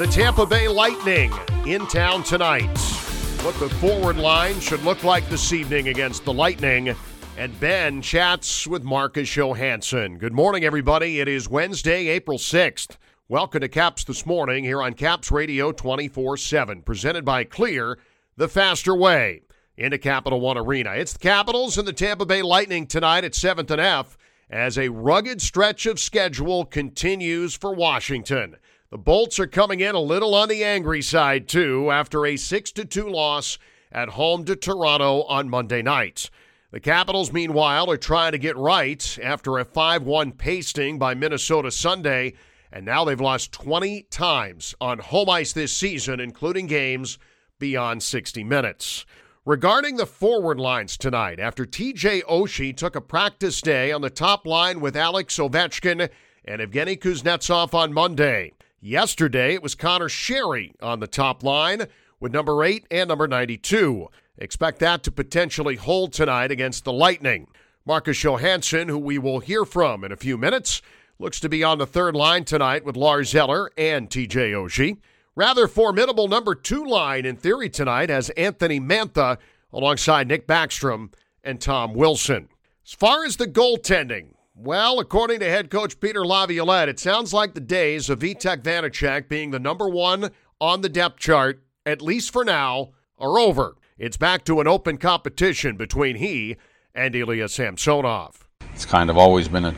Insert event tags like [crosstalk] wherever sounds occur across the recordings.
The Tampa Bay Lightning in town tonight. What the forward line should look like this evening against the Lightning. And Ben chats with Marcus Johansson. Good morning, everybody. It is Wednesday, April 6th. Welcome to Caps This Morning here on Caps Radio 24 7, presented by Clear, the faster way into Capital One Arena. It's the Capitals and the Tampa Bay Lightning tonight at 7th and F as a rugged stretch of schedule continues for Washington. The Bolts are coming in a little on the angry side, too, after a 6 2 loss at home to Toronto on Monday night. The Capitals, meanwhile, are trying to get right after a 5 1 pasting by Minnesota Sunday, and now they've lost 20 times on home ice this season, including games beyond 60 minutes. Regarding the forward lines tonight, after TJ Oshie took a practice day on the top line with Alex Ovechkin and Evgeny Kuznetsov on Monday. Yesterday, it was Connor Sheary on the top line with number 8 and number 92. Expect that to potentially hold tonight against the Lightning. Marcus Johansson, who we will hear from in a few minutes, looks to be on the third line tonight with Lars Eller and TJ Oshie. Rather formidable number two line in theory tonight as Anthony Mantha alongside Nick Backstrom and Tom Wilson. As far as the goaltending, well, according to head coach Peter Laviolette, it sounds like the days of Vitek Vanecek being the number one on the depth chart, at least for now, are over. It's back to an open competition between he and Ilya Samsonov. It's kind of always been a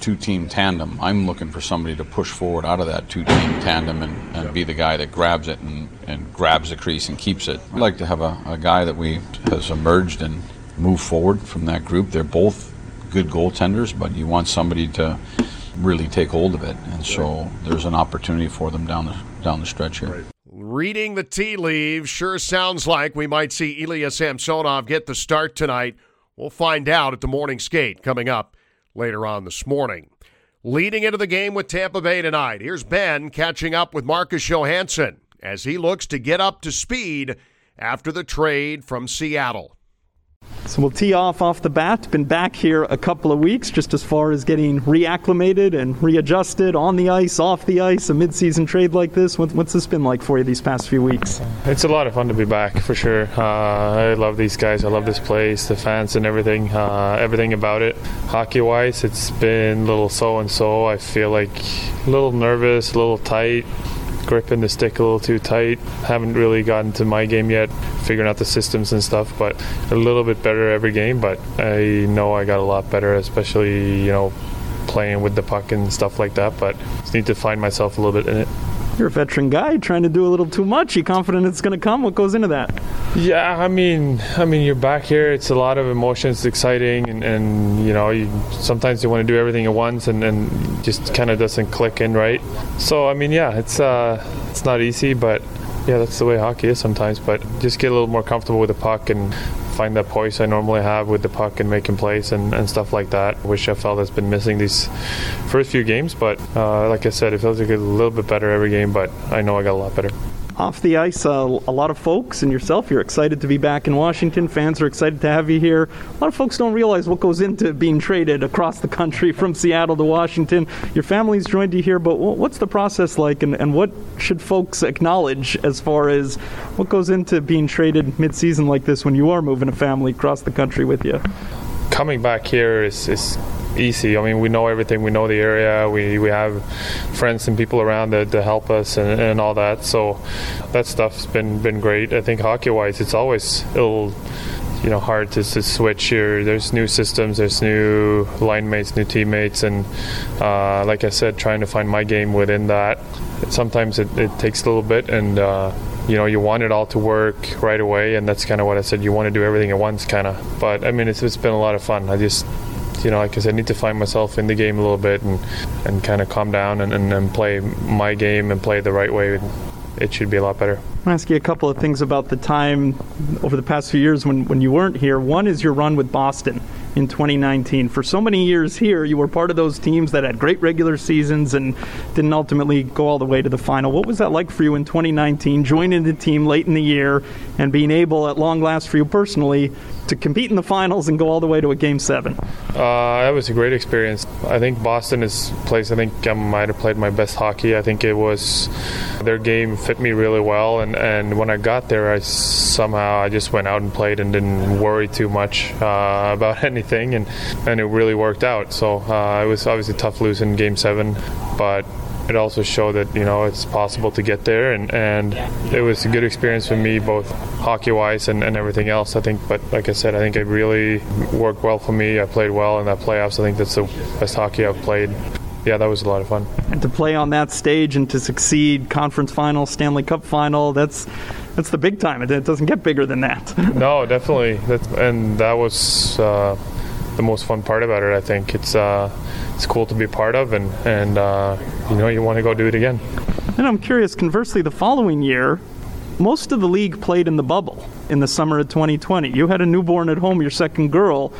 two team tandem. I'm looking for somebody to push forward out of that two team tandem and, and be the guy that grabs it and, and grabs the crease and keeps it. I'd like to have a, a guy that we has emerged and moved forward from that group. They're both good goaltenders, but you want somebody to really take hold of it. And so there's an opportunity for them down the down the stretch here. Reading the tea leaves sure sounds like we might see Ilya Samsonov get the start tonight. We'll find out at the morning skate coming up later on this morning. Leading into the game with Tampa Bay tonight, here's Ben catching up with Marcus Johansson as he looks to get up to speed after the trade from Seattle. So we'll tee off off the bat. Been back here a couple of weeks, just as far as getting reacclimated and readjusted on the ice, off the ice. A mid-season trade like this, what's this been like for you these past few weeks? It's a lot of fun to be back for sure. Uh, I love these guys. I love this place, the fans, and everything. Uh, everything about it. Hockey-wise, it's been a little so and so. I feel like a little nervous, a little tight gripping the stick a little too tight. Haven't really gotten to my game yet, figuring out the systems and stuff, but a little bit better every game. But I know I got a lot better, especially, you know, playing with the puck and stuff like that. But just need to find myself a little bit in it. You're a veteran guy trying to do a little too much. You confident it's going to come? What goes into that? Yeah, I mean, I mean, you're back here. It's a lot of emotions. It's exciting, and, and you know, you, sometimes you want to do everything at once, and, and just kind of doesn't click in right. So, I mean, yeah, it's uh, it's not easy, but yeah, that's the way hockey is sometimes. But just get a little more comfortable with the puck and find that poise I normally have with the puck and making plays and, and stuff like that, which I felt has been missing these first few games. But uh, like I said, it feels like a little bit better every game, but I know I got a lot better off the ice, uh, a lot of folks and yourself, you're excited to be back in Washington. Fans are excited to have you here. A lot of folks don't realize what goes into being traded across the country from Seattle to Washington. Your family's joined you here, but what's the process like, and, and what should folks acknowledge as far as what goes into being traded mid-season like this when you are moving a family across the country with you? Coming back here is, is easy. I mean, we know everything. We know the area. We, we have friends and people around that to help us and, and all that. So that stuff's been been great. I think hockey wise, it's always it'll you know hard to, to, switch here. There's new systems, there's new line mates, new teammates, and uh, like I said, trying to find my game within that. Sometimes it, it takes a little bit, and uh, you know you want it all to work right away, and that's kind of what I said. You want to do everything at once, kind of. But I mean, it's, it's been a lot of fun. I just you know, because I need to find myself in the game a little bit and, and kind of calm down and, and, and play my game and play the right way. it should be a lot better. I'll ask you a couple of things about the time over the past few years when, when you weren't here. One is your run with Boston in 2019. For so many years here, you were part of those teams that had great regular seasons and didn't ultimately go all the way to the final. What was that like for you in 2019, joining the team late in the year and being able, at long last for you personally, to compete in the finals and go all the way to a game seven? Uh, that was a great experience. I think Boston is place I think I might have played my best hockey. I think it was their game fit me really well, and, and when I got there, I somehow I just went out and played and didn't worry too much uh, [laughs] about anything, and, and it really worked out. So uh, it was obviously tough losing game seven, but it also showed that you know it's possible to get there, and, and it was a good experience for me, both hockey wise and, and everything else. I think, but like I said, I think it really worked well for me. I played well in that playoffs. I think that's the best hockey I've played. Yeah, that was a lot of fun. And to play on that stage and to succeed, conference final, Stanley Cup final, that's that's the big time. It, it doesn't get bigger than that. [laughs] no, definitely. That's, and that was uh, the most fun part about it. I think it's. Uh, it's cool to be part of, and and uh, you know you want to go do it again. And I'm curious. Conversely, the following year, most of the league played in the bubble in the summer of 2020. You had a newborn at home, your second girl.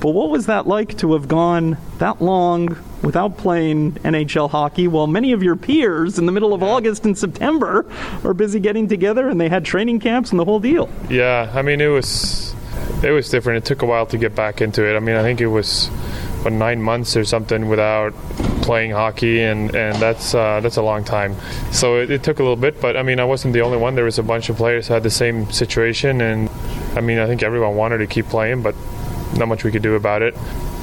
But what was that like to have gone that long without playing NHL hockey while many of your peers in the middle of August and September are busy getting together and they had training camps and the whole deal? Yeah, I mean, it was it was different. It took a while to get back into it. I mean, I think it was what, nine months or something without playing hockey, and and that's uh, that's a long time. So it, it, took a little bit, but I mean, I wasn't the only one. There was a bunch of players who had the same situation, and I mean, I think everyone wanted to keep playing, but not much we could do about it.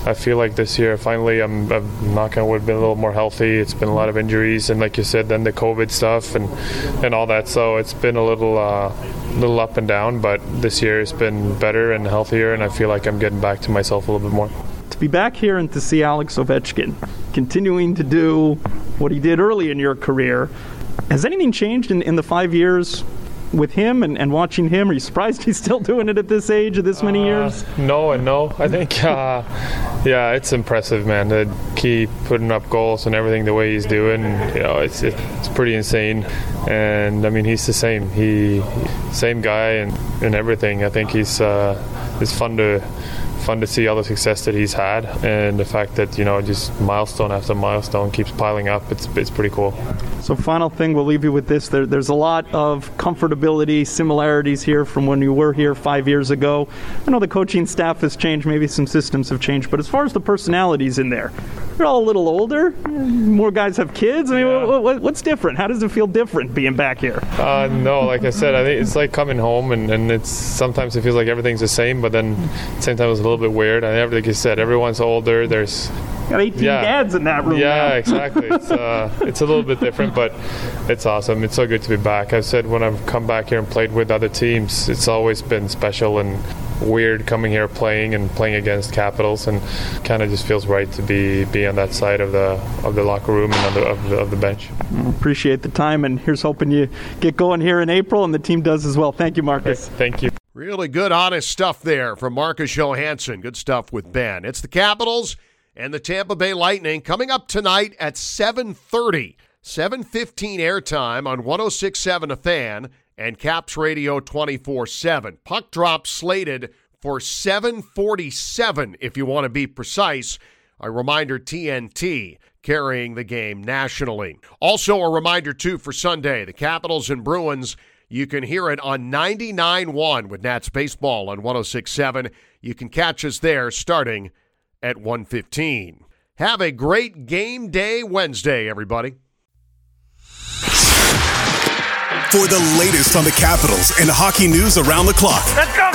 I feel like this year finally I'm, I'm knocking wood been a little more healthy. It's been a lot of injuries and like you said, then the COVID stuff and and all that. So it's been a little uh, little up and down, but this year it's been better and healthier, and I feel like I'm getting back to myself a little bit more to be back here and to see Alex Ovechkin continuing to do what he did early in your career. Has anything changed in, in the five years with him and, and watching him? Are you surprised [laughs] he's still doing it at this age, this many uh, years? No, and no. I think, uh, yeah, it's impressive, man. To keep putting up goals and everything the way he's doing, you know, it's it's pretty insane. And I mean, he's the same. He same guy and, and everything. I think he's uh, it's fun to fun to see all the success that he's had and the fact that you know just milestone after milestone keeps piling up. It's it's pretty cool. So final thing, we'll leave you with this. There, there's a lot of comfortability, similarities here from when you were here five years ago. I know the coaching staff has changed, maybe some systems have changed, but as far far as the personalities in there, they're all a little older. More guys have kids. I mean, yeah. what, what, what's different? How does it feel different being back here? Uh, no, like I said, I think it's like coming home, and, and it's sometimes it feels like everything's the same, but then at the same time it's a little bit weird. And like you said, everyone's older. There's got 18 yeah. dads in that room. Yeah, exactly. It's uh, [laughs] it's a little bit different, but it's awesome. It's so good to be back. I've said when I've come back here and played with other teams, it's always been special and weird coming here playing and playing against Capitals, and kind of just feels right to be be on that side of the of the locker room and the, of, the, of the bench. appreciate the time, and here's hoping you get going here in April, and the team does as well. Thank you, Marcus. thank you. Really good, honest stuff there from Marcus Johansson. Good stuff with Ben. It's the Capitals and the Tampa Bay Lightning coming up tonight at 7:30. 7:15 airtime on 106.7 A Fan and Caps Radio 24/7. Puck drop slated for 7:47 if you want to be precise. A reminder TNT carrying the game nationally. Also a reminder too for Sunday, the Capitals and Bruins you can hear it on 99 1 with Nats Baseball on 106.7. You can catch us there starting at 1:15. Have a great game day Wednesday, everybody. For the latest on the Capitals and hockey news around the clock. Let's go, Caps!